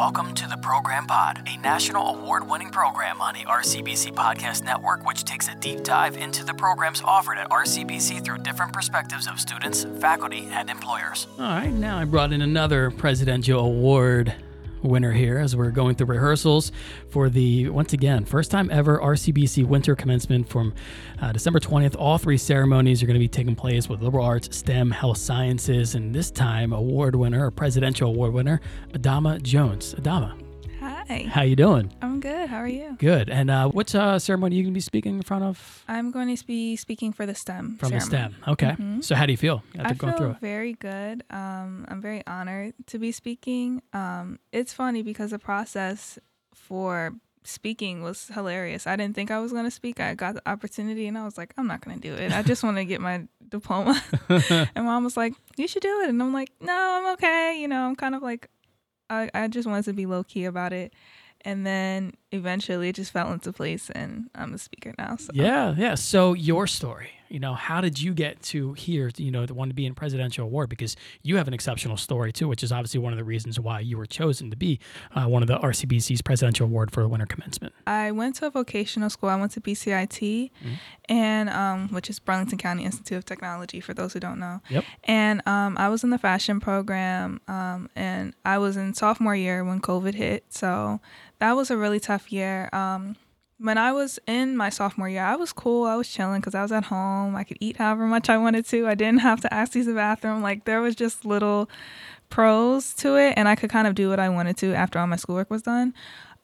Welcome to the Program Pod, a national award winning program on the RCBC Podcast Network, which takes a deep dive into the programs offered at RCBC through different perspectives of students, faculty, and employers. All right, now I brought in another presidential award winner here as we're going through rehearsals for the once again first time ever RCBC winter commencement from uh, December 20th. All three ceremonies are going to be taking place with liberal arts, STEM, health sciences, and this time award winner, presidential award winner, Adama Jones. Adama. Hi. How you doing? I'm good. How are you? Good. And uh, what uh, ceremony are you going to be speaking in front of? I'm going to be speaking for the STEM. From the. STEM. Okay. Mhm. So how do you feel after I going feel through it? very good. Um, I'm very honored to be speaking. Um, it's funny because the process for speaking was hilarious. I didn't think I was going to speak. I got the opportunity and I was like, I'm not going to do it. I just want to get my diploma. and mom was like, You should do it. And I'm like, No, I'm okay. You know, I'm kind of like, I, I just wanted to be low key about it. And then eventually it just fell into place and I'm a speaker now. So. Yeah, yeah. So your story, you know, how did you get to here, you know, to want to be in presidential award? Because you have an exceptional story too, which is obviously one of the reasons why you were chosen to be uh, one of the RCBC's presidential award for the winter commencement. I went to a vocational school. I went to BCIT, Mhm. and um, which is Burlington County Institute of Technology for those who don't know. Yep. And um, I was in the fashion program, um, and I was in sophomore year when COVID hit. So that was a really tough year. Um, when I was in my sophomore year, I was cool. I was chilling because I was at home. I could eat however much I wanted to. I didn't have to ask to use the bathroom. Like there was just little pros to it, and I could kind of do what I wanted to after all my schoolwork was done.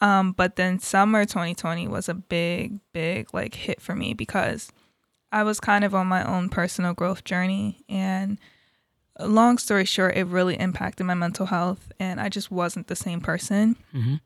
Um, but then summer 2020 was a big, big like hit for me because I was kind of on my own personal growth journey. And long story short, it really impacted my mental health, and I just wasn't the same person. Mm-hmm.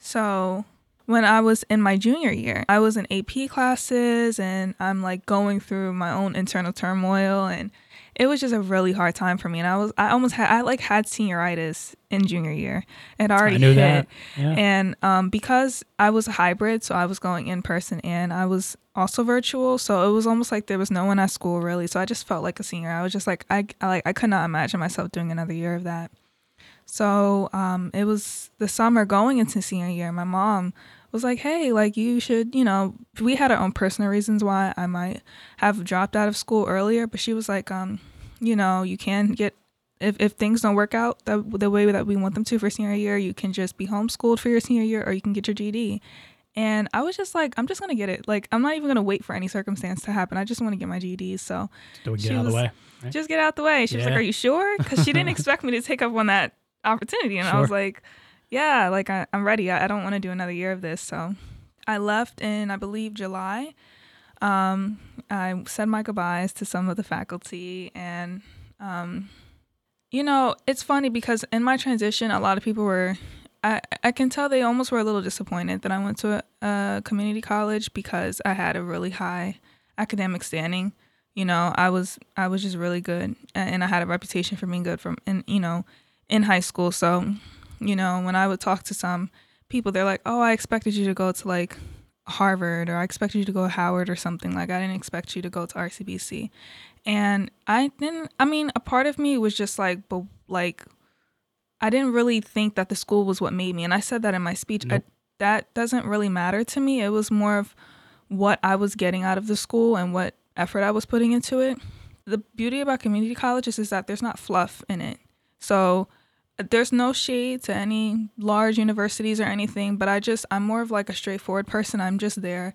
So when I was in my junior year, I was in AP classes and I'm like going through my own internal turmoil and it was just a really hard time for me. And I was I almost had I like had senioritis in junior year. It already I knew hit. that. Yeah. And um, because I was a hybrid, so I was going in person and I was also virtual, so it was almost like there was no one at school really. So I just felt like a senior. I was just like I, I like I could not imagine myself doing another year of that. So um, it was the summer going into senior year. My mom was like, "Hey, like you should, you know." We had our own personal reasons why I might have dropped out of school earlier, but she was like, um, "You know, you can get if if things don't work out the the way that we want them to for senior year, you can just be homeschooled for your senior year, or you can get your GED. And I was just like, I'm just gonna get it. Like, I'm not even gonna wait for any circumstance to happen. I just want to get my GED. So Do get out of the way? Right? just get out the way. She was like, Are you sure? Because she didn't expect me to take up on that opportunity. And I was like, Yeah, like I, I'm ready. I, I don't want to do another year of this. So I left in, I believe, July. Um, I said my goodbyes to some of the faculty. And, um, you know, it's funny because in my transition, a lot of people were. I, I can tell they almost were a little disappointed that I went to a, a community college because I had a really high academic standing you know i was i was just really good and i had a reputation for being good from in you know in high school so you know when i would talk to some people they're like oh i expected you to go to like harvard or i expected you to go to howard or something like i didn't expect you to go to rcbc and i didn't i mean a part of me was just like but like i didn't really think that the school was what made me and i said that in my speech Nope. I, that doesn't really matter to me it was more of what i was getting out of the school and what effort I was putting into it. The beauty about community colleges is that there's not fluff in it. So there's no shade to any large universities or anything, but I just, I'm more of like a straightforward person. I'm just there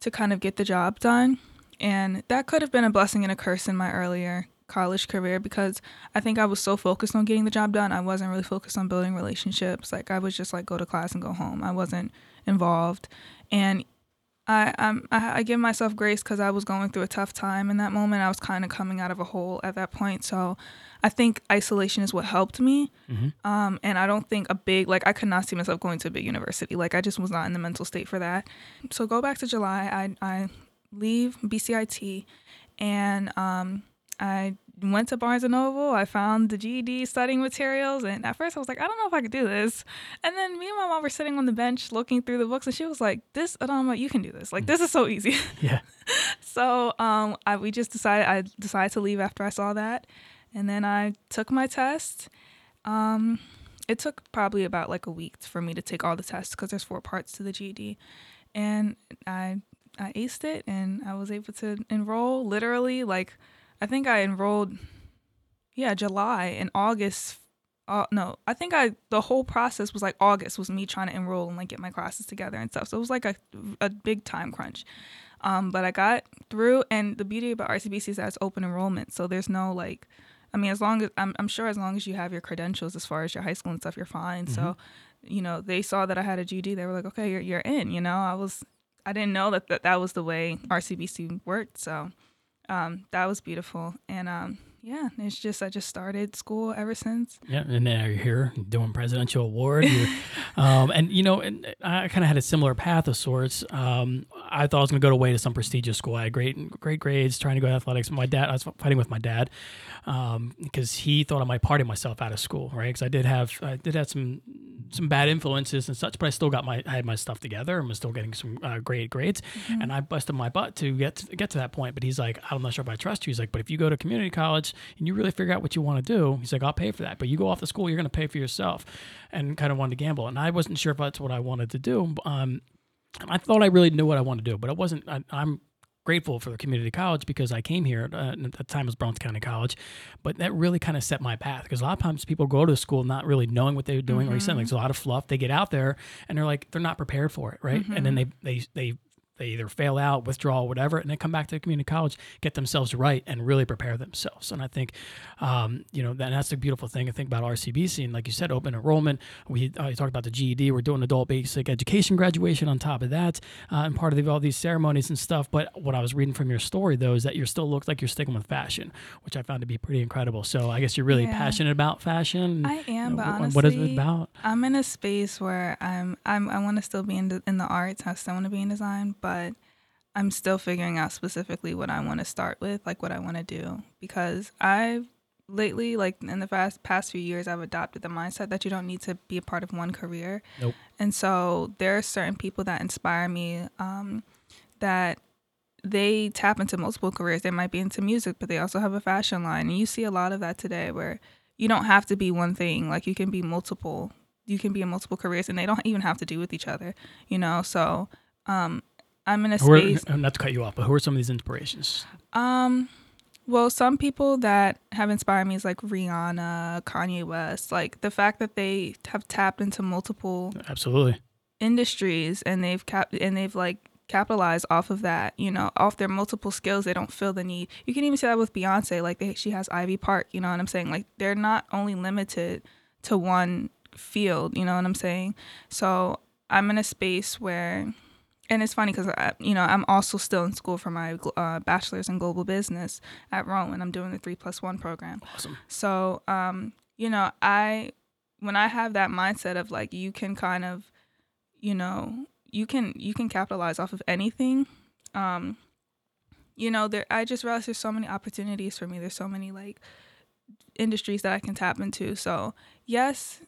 to kind of get the job done. And that could have been a blessing and a curse in my earlier college career because I think I was so focused on getting the job done. I wasn't really focused on building relationships. Like I was just like go to class and go home. I wasn't involved. And I I'm, I I give myself grace because I was going through a tough time in that moment. I was kind of coming out of a hole at that point. So I think isolation is what helped me. Mhm. Um, and I don't think a big like I could not see myself going to a big university. Like I just was not in the mental state for that. So go back to July. I I leave BCIT, and um I went to Barnes and Noble. I found the GED studying materials, and at first I was like, I don't know if I could do this. And then me and my mom were sitting on the bench looking through the books, and she was like, "This, Adama, you can do this. Like, this is so easy." Yeah. so um, I, we just decided I decided to leave after I saw that, and then I took my test. Um, it took probably about like a week for me to take all the tests because there's four parts to the GED, and I I aced it and I was able to enroll literally like I think I enrolled yeah July and August uh, no I think I the whole process was like August was me trying to enroll and like get my classes together and stuff. So it was like a a big time crunch. Um but I got through and the beauty about RCBC is that it's open enrollment. So there's no like I mean as long as I'm I'm sure as long as you have your credentials as far as your high school and stuff you're fine. So you know they saw that I had a GED, they were like okay you're you're in you know? I was I didn't know that that, that was the way RCBC worked. So um, that was beautiful. And um, yeah, it's just I just started school ever since. Yeah, and now you're here doing presidential award, um, and you know, and I kind of had a similar path of sorts. Um, I thought I was going to go away to some prestigious school. I had great, great grades, trying to go to athletics. My dad, I was fighting with my dad because he thought I might party myself out of school, right? Because I did have, I did have some some bad influences and such, but I still got my, I had my stuff together and was still getting some uh, great grades, and I busted my butt to get to, get to that point. But he's like, I'm not sure if I trust you. He's like, but if you go to community college and you really figure out what you want to do, he's like, I'll pay for that. But you go off to school, you're going to pay for yourself, and kind of wanted to gamble. And I wasn't sure if that's what I wanted to do. Um, I thought I really knew what I wanted to do, but I wasn't. I, I'm grateful for the community college because I came here uh, at the time it was Burlington County College, but that really kind of set my path because a lot of times people go to the school not really knowing what they're doing, or you said like it's a lot of fluff. They get out there and they're like they're not prepared for it, right? And then they they they they either fail out, withdraw, whatever, and then come back to the community college, get themselves right, and really prepare themselves. And I think, um, you know, that, that's the beautiful thing. I think about RCBC, and like you said, open enrollment. We uh, you talked about the GED. We're doing adult basic education graduation on top of that, uh, and part of the, all these ceremonies and stuff. But what I was reading from your story though is that you still look like you're sticking with fashion, which I found to be pretty incredible. So I guess you're really Yeah. passionate about fashion. I am, You know, but honestly, what is it about? I'm in a space where I'm I'm I want to still be in the, in the arts. I still want to be in design, but I'm still figuring out specifically what I want to start with, like what I want to do, because I've lately, like in the past past few years, I've adopted the mindset that you don't need to be a part of one career. Nope. And so there are certain people that inspire me um, that they tap into multiple careers. They might be into music, but they also have a fashion line. And you see a lot of that today where you don't have to be one thing. Like you can be multiple. You can be in multiple careers and they don't even have to do with each other, you know? So um, I'm in a Who are, space. not to cut you off, but who are some of these inspirations? Um, well, some people that have inspired me is like Rihanna, Kanye West. Like the fact that they have tapped into multiple Absolutely. industries and they've cap and they've like capitalized off of that. You know, off their multiple skills, they don't feel the need. You can even see that with Beyonce. Like they, she has Ivy Park. You know what I'm saying? Like they're not only limited to one field. You know what I'm saying? So I'm in a space where and it's funny because you know I'm also still in school for my uh, bachelor's in global business at Rowan, and I'm doing the three plus one program. Awesome. So, um, you know, I when I have that mindset of like you can kind of, you know, you can you can capitalize off of anything. Um, you know, there I just realized there's so many opportunities for me. There's so many like industries that I can tap into. So, yes,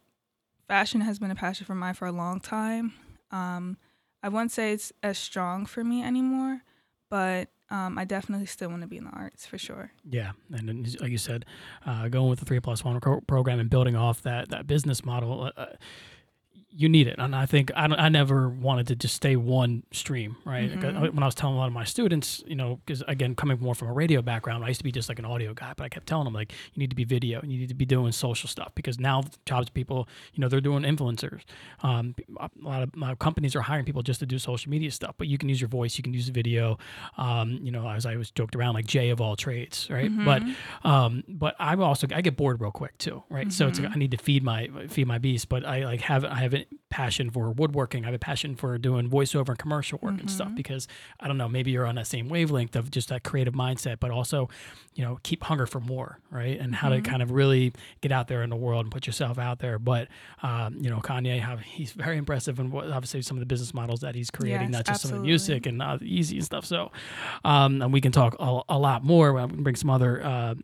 fashion has been a passion for mine for a long time. Um, I wouldn't say it's as strong for me anymore, but um, I definitely still want to be in the arts for sure. Yeah, and like you said, uh, going with the three plus one pro- program and building off that that business model, uh, you need it. And I think I, don't- I never wanted to just stay one stream, right? Like, uh, When I was telling a lot of my students, you know, because again, coming more from a radio background, I used to be just like an audio guy, but I kept telling them like, you need to be video, and you need to be doing social stuff because now jobs people, you know, they're doing influencers. Um, a lot of my companies are hiring people just to do social media stuff, but you can use your voice, you can use video. Um, you know, as I was joked around, like Jay of all trades, right? But um, but I'm also I get bored real quick too, right? So it's like I need to feed my feed my beast, but I like have I have a passion for woodworking. I have a passion for doing voiceover and commercial work and stuff because I don't know, maybe you're on that same wavelength of just that creative mindset, but also, you know, keep hunger for more, right? And how to kind of really get out there in the world and put yourself out there. But um, you know, Kanye, how he's very impressive and obviously some of the business models that he's creating, Yes, not just some of the music and uh, Yeezy and stuff. So, um, and we can talk a, a lot more. Bring some other. Uh,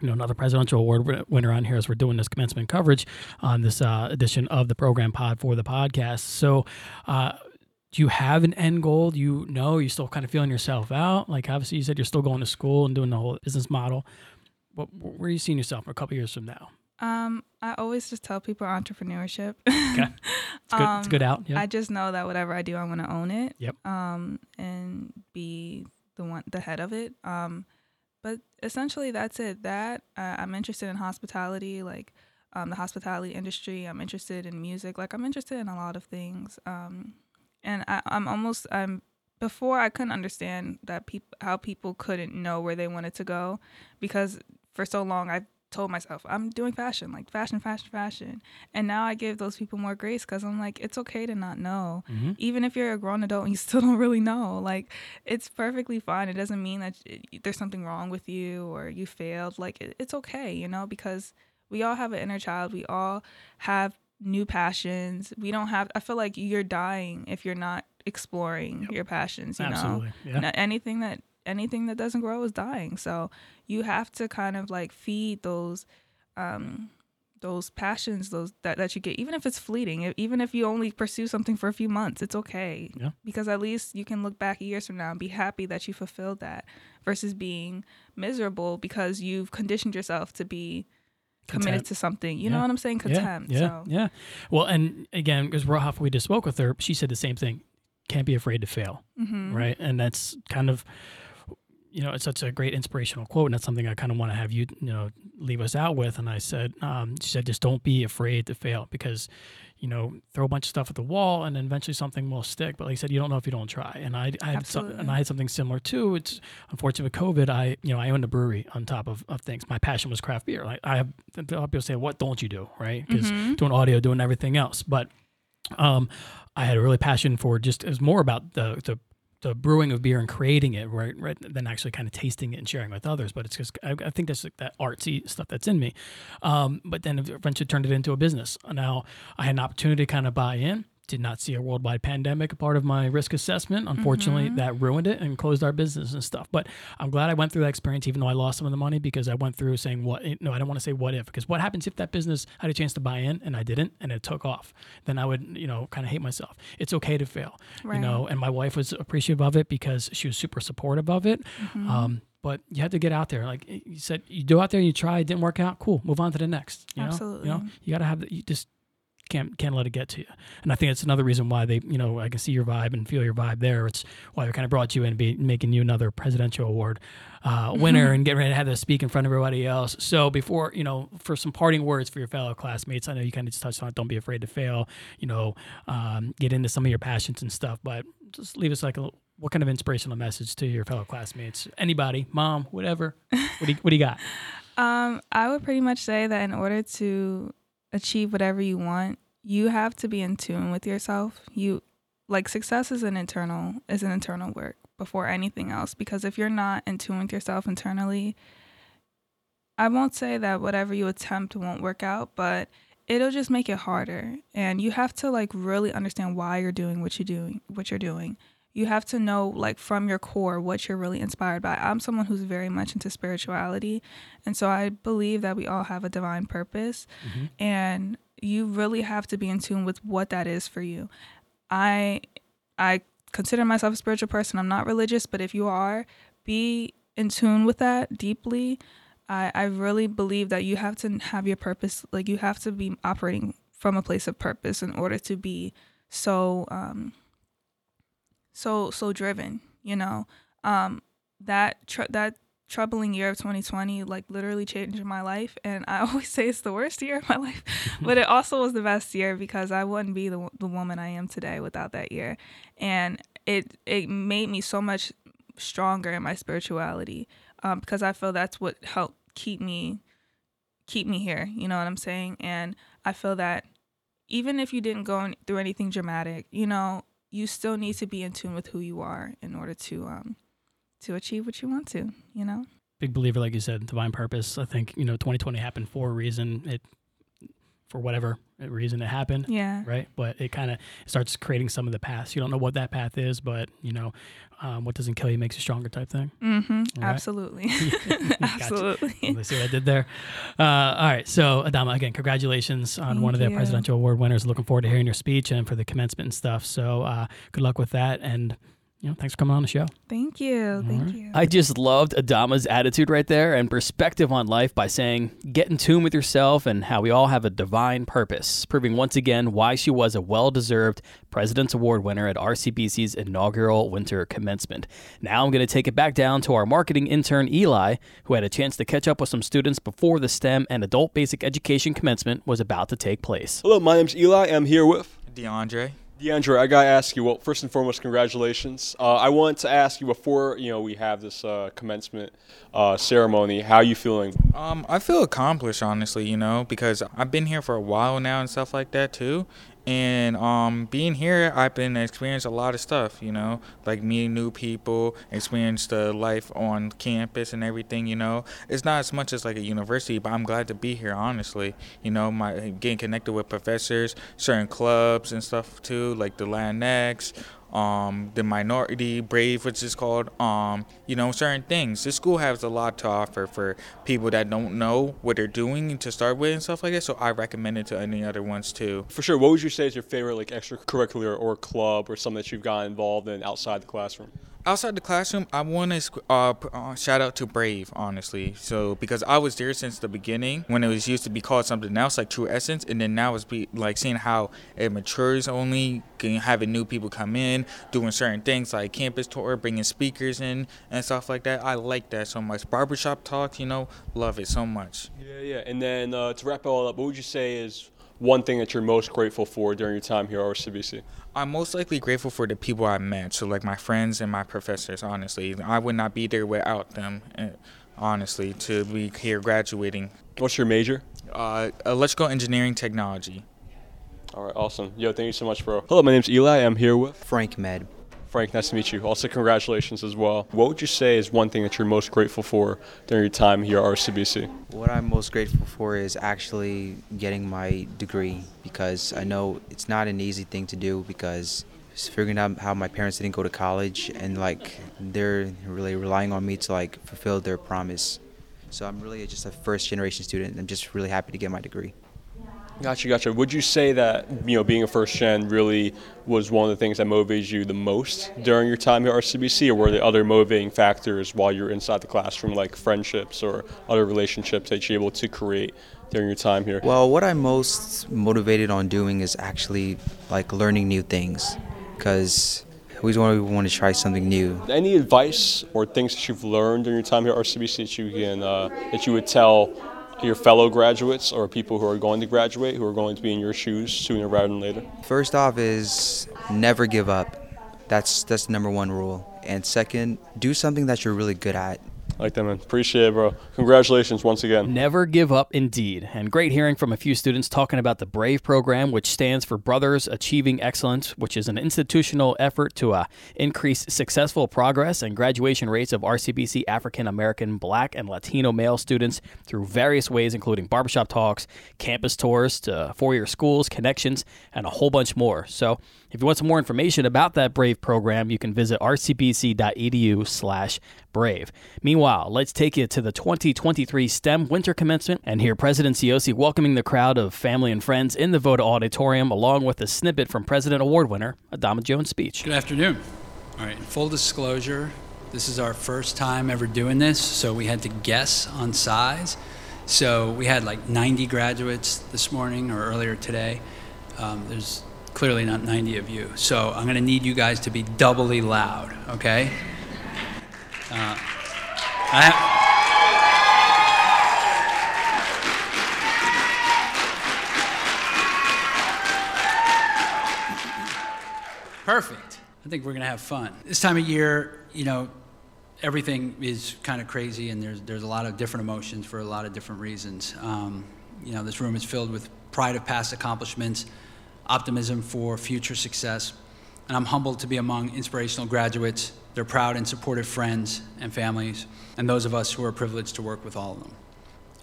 you know, another presidential award winner on here as we're doing this commencement coverage on this uh, edition of the program pod for the podcast. So, uh, do you have an end goal? Do you know you're still kind of feeling yourself out? Like obviously you said you're still going to school and doing the whole business model. What, where are you seeing yourself a couple years from now? Um, I always just tell people entrepreneurship. Okay. It's good. it's good out. Yeah. Um, I just know that whatever I do, I'm gonna own it. Yep. Um, and be the one, the head of it. Um, but essentially that's it. That uh, I'm interested in hospitality, like um, the hospitality industry. I'm interested in music. Like I'm interested in a lot of things. Um, and I, I'm almost I'm before I couldn't understand that people how people couldn't know where they wanted to go because for so long I told myself I'm doing fashion, like fashion, fashion, fashion, and now I give those people more grace because I'm like it's okay to not know, hmm even if you're a grown adult and you still don't really know. Like it's perfectly fine. It doesn't mean that it, there's something wrong with you or you failed. Like it, it's okay, you know, because we all have an inner child. We all have new passions. We don't have. I feel like you're dying if you're not exploring Yep. your passions. You know, Absolutely. Yeah. anything that anything that doesn't grow is dying so you have to kind of like feed those um those passions those that, that you get even if it's fleeting even if you only pursue something for a few months it's okay Yeah. because at least you can look back years from now and be happy that you fulfilled that versus being miserable because you've conditioned yourself to be committed Content. to something you know what i'm saying contempt Yeah, yeah, so yeah. Well, and again, because Rohoff, we just spoke with her, she said the same thing. Can't be afraid to fail, mhm. right? And that's kind of, you know, it's such a great inspirational quote, and that's something I kind of want to have you, you know, leave us out with. And I said, um, she said, just don't be afraid to fail because, you know, throw a bunch of stuff at the wall, and then eventually something will stick. But like I said, you don't know if you don't try. And I, I had some, and I had something similar too. It's unfortunate with COVID. I, you know, I owned a brewery on top of, of things. My passion was craft beer. Like I have, a lot of people say, what don't you do, right? Because Mhm. doing audio, doing everything else. But um, I had a really passion for just it was more about the the the brewing of beer and creating it, right, right, than actually kind of tasting it and sharing with others. But it's just I, I think that's like that artsy stuff that's in me. Um, but then eventually turned it into a business. Now I had an opportunity to kind of buy in. Did not see a worldwide pandemic a part of my risk assessment. Unfortunately, Mhm. that ruined it and closed our business and stuff. But I'm glad I went through that experience, even though I lost some of the money, because I went through saying what. No, I don't want to say what if, because what happens if that business had a chance to buy in and I didn't, and it took off? Then I would, you know, kind of hate myself. It's okay to fail, you know. And my wife was appreciative of it because she was super supportive of it. Mhm. Um, but you had to get out there. Like you said, you go out there, and you try, it didn't work out. Cool, move on to the next. You know, Absolutely. you know, you got to have. The, you just can't can't let it get to you. And I think it's another reason why they, you know, I can see your vibe and feel your vibe there. It's why we kind of brought you in, and be making you another presidential award uh, winner, and getting ready to have to speak in front of everybody else. So before, you know, for some parting words for your fellow classmates, I know you kind of just touched on it. Don't be afraid to fail. You know, um, get into some of your passions and stuff, but just leave us like a little- what kind of inspirational message to your fellow classmates? Anybody, mom, whatever. What do you, what do you got? Um, I would pretty much say that in order to achieve whatever you want, you have to be in tune with yourself. You like success is an internal is an internal work before anything else because if you're not in tune with yourself internally, I won't say that whatever you attempt won't work out, but it'll just make it harder. And you have to like really understand why you're doing what you're doing, what you're doing. You have to know like from your core what you're really inspired by. I'm someone who's very much into spirituality, and so I believe that we all have a divine purpose, Mhm. and you really have to be in tune with what that is for you. I I consider myself a spiritual person. I'm not religious, but if you are, be in tune with that deeply. I, I really believe that you have to have your purpose, like you have to be operating from a place of purpose in order to be so um so so driven, you know. Um that tr- that troubling year of 2020 like literally changed my life and I always say it's the worst year of my life, but it also was the best year because I wouldn't be the the woman I am today without that year. And it it made me so much stronger in my spirituality um, because I feel that's what helped keep me keep me here. You know what I'm saying? And I feel that even if you didn't go through anything dramatic, you know, you still need to be in tune with who you are in order to um to achieve what you want to. You know? big believer, like you said, divine purpose. I think you know, 2020 happened for a reason. It for whatever reason it happened, Yeah. right? But it kind of starts creating some of the paths. You don't know what that path is, but you know, um, what doesn't kill you makes you stronger, type thing. Mm-hmm. Right. Absolutely. Absolutely. Let's see what I did there. Uh, all right. So, Adama, again, congratulations on one of Thank the you. presidential award winners. Looking forward to hearing your speech and for the commencement and stuff. So, uh, good luck with that. And you know, thanks for coming on the show. Thank you. Thank you. I just loved Adama's attitude right there and perspective on life by saying, get in tune with yourself and how we all have a divine purpose, proving once again why she was a well deserved President's Award winner at RCBC's inaugural winter commencement. Now I'm going to take it back down to our marketing intern, Eli, who had a chance to catch up with some students before the STEM and adult basic education commencement was about to take place. Hello, my name's Eli. I'm here with DeAndre. DeAndre, I gotta ask you. Well, first and foremost, congratulations. Uh, I want to ask you before you know we have this uh, commencement uh, ceremony. How you feeling? Um, I feel accomplished, honestly. You know, because I've been here for a while now and stuff like that too. And um, being here, I've been experiencing a lot of stuff. You know, like meeting new people, experience the life on campus and everything. You know, it's not as much as like a university, but I'm glad to be here. Honestly, you know, my getting connected with professors, certain clubs and stuff too, like the Latinx, um, the minority brave, which is called, um, you know, certain things. This school has a lot to offer for people that don't know what they're doing to start with and stuff like that. So I recommend it to any other ones too. For sure. What would you say is your favorite like extracurricular or club or something that you've got involved in outside the classroom? Outside the classroom, I want to uh, uh, shout out to Brave, honestly. So because I was there since the beginning when it was used to be called something else, like True Essence, and then now it's be like seeing how it matures. Only having new people come in, doing certain things like campus tour, bringing speakers in and stuff like that. I like that so much. Barbershop talk, you know, love it so much. Yeah, yeah. And then uh, to wrap it all up, what would you say is one thing that you're most grateful for during your time here at RCBC? I'm most likely grateful for the people I met, so like my friends and my professors. Honestly, I would not be there without them. Eh, honestly, to be here graduating. What's your major? Uh, electrical engineering technology. All right, awesome. Yo, thank you so much, bro. Hello, my name's Eli. I'm here with Frank Med. Frank, nice to meet you. Also, congratulations as well. What would you say is one thing that you're most grateful for during your time here at RCBC? What I'm most grateful for is actually getting my degree because I know it's not an easy thing to do because figuring out how my parents didn't go to college and like they're really relying on me to like fulfill their promise. So I'm really just a first generation student. I'm just really happy to get my degree. Gotcha, gotcha. Would you say that you know being a first gen really was one of the things that motivated you the most during your time here at RCBC, or were there other motivating factors while you're inside the classroom, like friendships or other relationships that you're able to create during your time here? Well, what I'm most motivated on doing is actually like learning new things, because we always want to, want to try something new. Any advice or things that you've learned during your time here at RCBC that you can uh, that you would tell your fellow graduates or people who are going to graduate, who are going to be in your shoes sooner rather than later? First off is never give up. That's that's the number one rule. And second, do something that you're really good at like that, man. Appreciate it, bro. Congratulations once again. Never give up, indeed. And great hearing from a few students talking about the BRAVE program, which stands for Brothers Achieving Excellence, which is an institutional effort to uh, increase successful progress and graduation rates of RCBC African American, Black, and Latino male students through various ways, including barbershop talks, campus tours to four year schools, connections, and a whole bunch more. So, if you want some more information about that BRAVE program, you can visit rcbc.edu slash brave. Meanwhile, let's take you to the 2023 STEM winter commencement and hear President Cioce welcoming the crowd of family and friends in the Voda Auditorium, along with a snippet from President Award winner Adama Jones' speech. Good afternoon. All right, full disclosure, this is our first time ever doing this, so we had to guess on size. So we had like 90 graduates this morning or earlier today. Um, there's clearly not 90 of you. So I'm going to need you guys to be doubly loud, okay? Uh, Perfect. I think we're going to have fun. This time of year, you know, everything is kind of crazy and there's, there's a lot of different emotions for a lot of different reasons. Um, you know, this room is filled with pride of past accomplishments optimism for future success. And I'm humbled to be among inspirational graduates, their proud and supportive friends and families, and those of us who are privileged to work with all of them.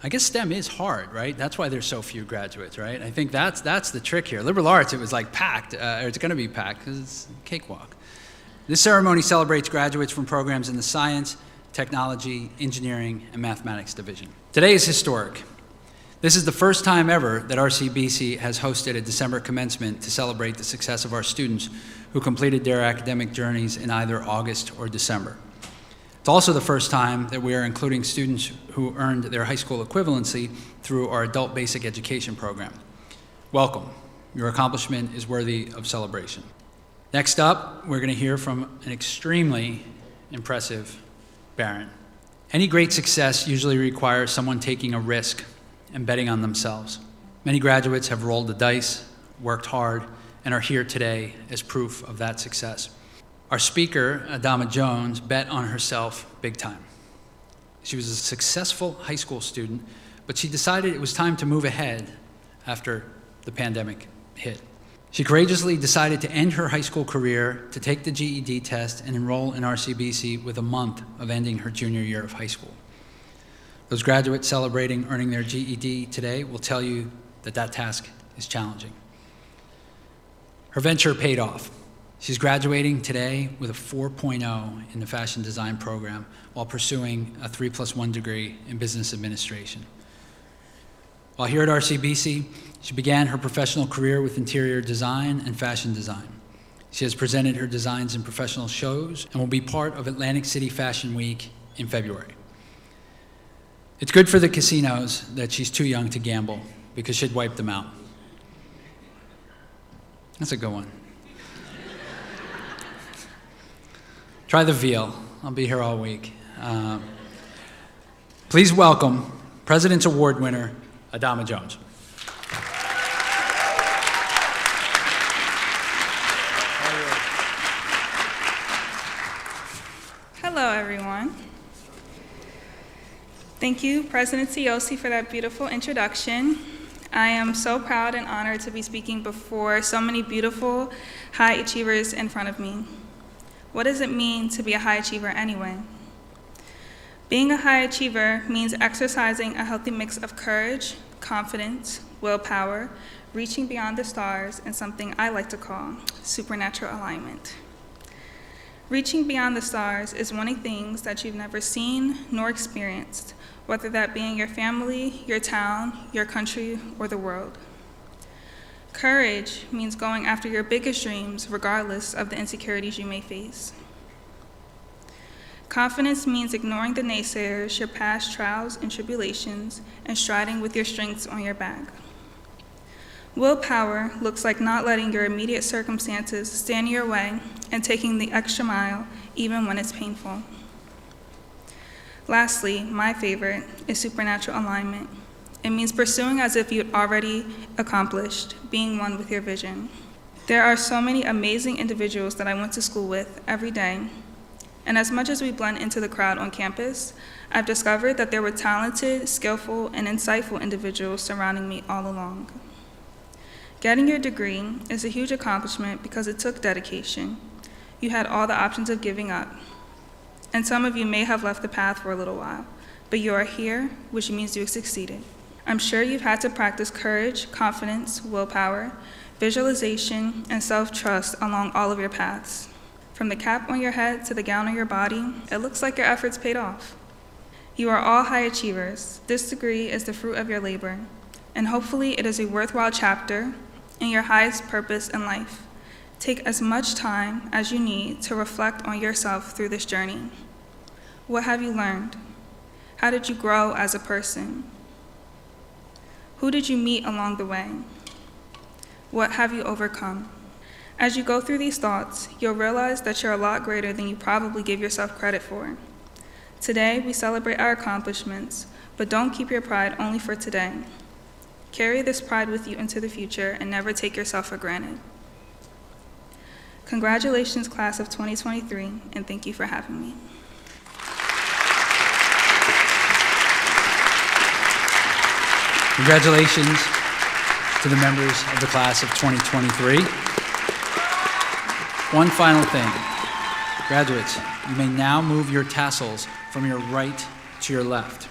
I guess STEM is hard, right? That's why there's so few graduates, right? I think that's, that's the trick here. Liberal arts, it was like packed, uh, or it's going to be packed because it's cakewalk. This ceremony celebrates graduates from programs in the science, technology, engineering, and mathematics division. Today is historic. This is the first time ever that RCBC has hosted a December commencement to celebrate the success of our students who completed their academic journeys in either August or December. It's also the first time that we are including students who earned their high school equivalency through our adult basic education program. Welcome. Your accomplishment is worthy of celebration. Next up, we're going to hear from an extremely impressive Baron. Any great success usually requires someone taking a risk and betting on themselves. Many graduates have rolled the dice, worked hard, and are here today as proof of that success. Our speaker, Adama Jones, bet on herself big time. She was a successful high school student, but she decided it was time to move ahead after the pandemic hit. She courageously decided to end her high school career, to take the GED test, and enroll in RCBC with a month of ending her junior year of high school. Those graduates celebrating earning their GED today will tell you that that task is challenging. Her venture paid off. She's graduating today with a 4.0 in the fashion design program while pursuing a 3 plus 1 degree in business administration. While here at RCBC, she began her professional career with interior design and fashion design. She has presented her designs in professional shows and will be part of Atlantic City Fashion Week in February. It's good for the casinos that she's too young to gamble because she'd wipe them out. That's a good one. Try the veal. I'll be here all week. Um, please welcome President's Award winner, Adama Jones. Hello, everyone. Thank you, President Cioce, for that beautiful introduction. I am so proud and honored to be speaking before so many beautiful high achievers in front of me. What does it mean to be a high achiever anyway? Being a high achiever means exercising a healthy mix of courage, confidence, willpower, reaching beyond the stars, and something I like to call supernatural alignment. Reaching beyond the stars is wanting things that you've never seen nor experienced, whether that be in your family, your town, your country, or the world. Courage means going after your biggest dreams, regardless of the insecurities you may face. Confidence means ignoring the naysayers, your past trials and tribulations, and striding with your strengths on your back. Willpower looks like not letting your immediate circumstances stand in your way and taking the extra mile, even when it's painful. Lastly, my favorite is supernatural alignment. It means pursuing as if you'd already accomplished, being one with your vision. There are so many amazing individuals that I went to school with every day, and as much as we blend into the crowd on campus, I've discovered that there were talented, skillful, and insightful individuals surrounding me all along. Getting your degree is a huge accomplishment because it took dedication. You had all the options of giving up, and some of you may have left the path for a little while, but you are here, which means you succeeded. I'm sure you've had to practice courage, confidence, willpower, visualization, and self trust along all of your paths. From the cap on your head to the gown on your body, it looks like your efforts paid off. You are all high achievers. This degree is the fruit of your labor, and hopefully, it is a worthwhile chapter in your highest purpose in life. Take as much time as you need to reflect on yourself through this journey. What have you learned? How did you grow as a person? Who did you meet along the way? What have you overcome? As you go through these thoughts, you'll realize that you're a lot greater than you probably give yourself credit for. Today, we celebrate our accomplishments, but don't keep your pride only for today. Carry this pride with you into the future and never take yourself for granted. Congratulations, class of 2023, and thank you for having me. Congratulations to the members of the class of 2023. One final thing. Graduates, you may now move your tassels from your right to your left.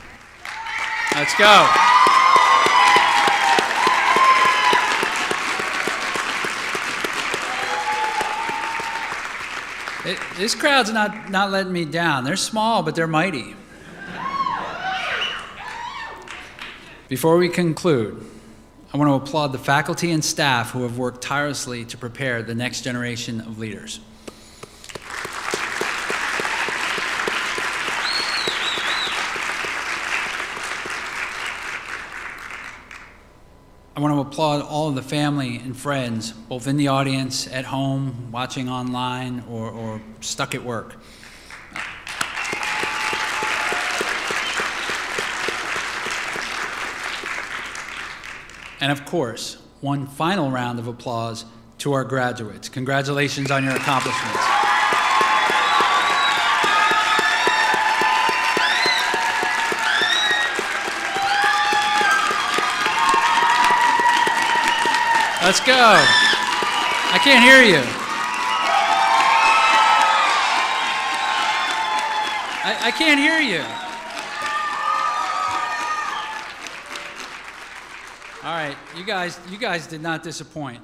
Let's go. It, this crowd's not, not letting me down. They're small, but they're mighty. Before we conclude, I want to applaud the faculty and staff who have worked tirelessly to prepare the next generation of leaders. Want to applaud all of the family and friends, both in the audience, at home, watching online, or, or stuck at work. And of course, one final round of applause to our graduates. Congratulations on your accomplishments. Let's go. I can't hear you. I, I can't hear you. All right, you guys, you guys did not disappoint.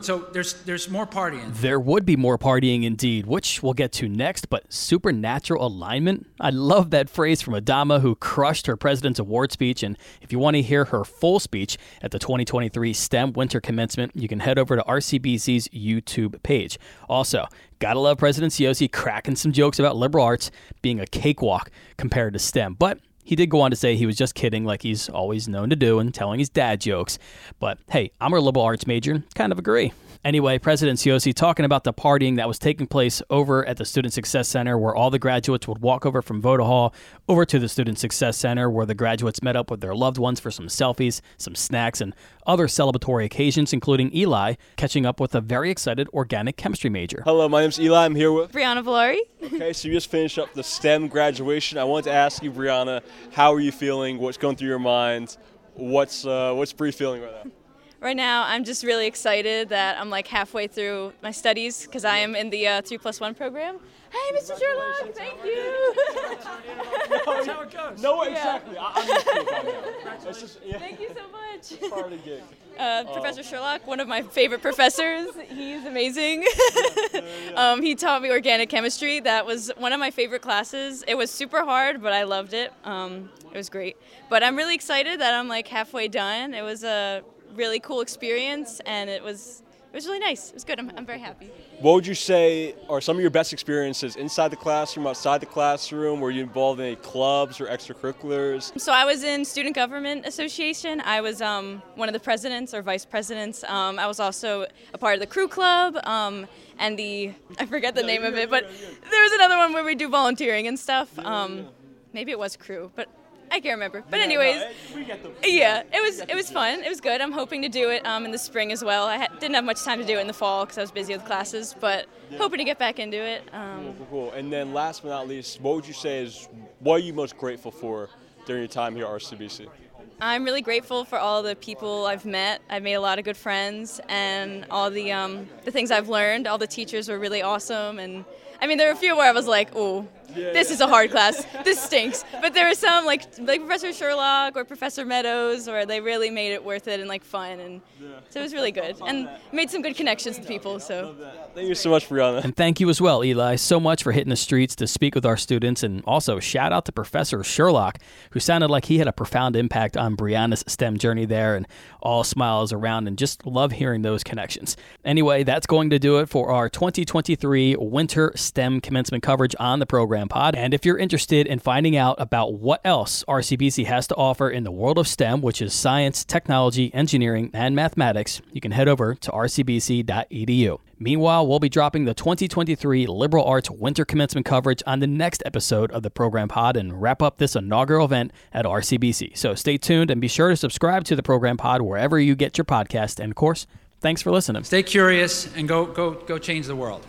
So there's there's more partying. There would be more partying indeed, which we'll get to next, but supernatural alignment? I love that phrase from Adama, who crushed her President's Award speech. And if you want to hear her full speech at the 2023 STEM Winter Commencement, you can head over to RCBC's YouTube page. Also, gotta love President Cioce cracking some jokes about liberal arts being a cakewalk compared to STEM. But he did go on to say he was just kidding, like he's always known to do, and telling his dad jokes. But hey, I'm a liberal arts major, and kind of agree. Anyway, President Cioce talking about the partying that was taking place over at the Student Success Center, where all the graduates would walk over from Voda Hall over to the Student Success Center, where the graduates met up with their loved ones for some selfies, some snacks, and other celebratory occasions, including Eli catching up with a very excited organic chemistry major. Hello, my name's Eli. I'm here with. Brianna Valari. Okay, so you just finished up the STEM graduation. I wanted to ask you, Brianna, how are you feeling? What's going through your mind? What's uh, what's Bree feeling right now? Right now, I'm just really excited that I'm like halfway through my studies because I am in the uh, 3 plus 1 program. Hey, Mr. Sherlock, thank you. That's how it goes. No, exactly. I, I'm just kidding. I know. It's just, yeah. Thank you so much. Part of the gig. Uh, Professor Sherlock, one of my favorite professors. He's amazing. um, he taught me organic chemistry. That was one of my favorite classes. It was super hard, but I loved it. Um, it was great. But I'm really excited that I'm like halfway done. It was a really cool experience, and it was it was really nice. It was good. I'm, I'm very happy. What would you say are some of your best experiences inside the classroom, outside the classroom? Were you involved in any clubs or extracurriculars? So I was in Student Government Association. I was um, one of the presidents or vice presidents. Um, I was also a part of the crew club um, and the I forget the name of it, but there was another one where we do volunteering and stuff. Um, maybe it was crew, but I can't remember. But anyways, yeah, it was it was fun. It was good. I'm hoping to do it um, in the spring as well. I ha- didn't have much time to do it in the fall because I was busy with classes, but hoping to get back into it. Um, Cool, cool. And then last but not least, what would you say is what are you most grateful for during your time here at RCBC? I'm really grateful for all the people I've met. I've made a lot of good friends, and all the um, the things I've learned. All the teachers were really awesome, and I mean, there were a few where I was like, "Ooh, this is a hard class. This stinks." But there were some like like Professor Sherlock or Professor Meadows, where they really made it worth it and like fun, and so it was really good, and made some good connections with people. So. Thank you so much, Brianna. And thank you as well, Eli, so much for hitting the streets to speak with our students. And also, shout out to Professor Sherlock, who sounded like he had a profound impact on Brianna's STEM journey there, and all smiles around, and just love hearing those connections. Anyway, that's going to do it for our 2023 Winter STEM Commencement coverage on the pod. And if you're interested in finding out about what else RCBC has to offer in the world of STEM, which is science, technology, engineering, and mathematics, you can head over to rcbc.edu. Meanwhile, we'll be dropping the 2023 Liberal Arts Winter Commencement coverage on the next episode of the program pod and wrap up this inaugural event at RCBC. So stay tuned and be sure to subscribe to the program pod wherever you get your podcast. And of course, thanks for listening. Stay curious and go go go change the world.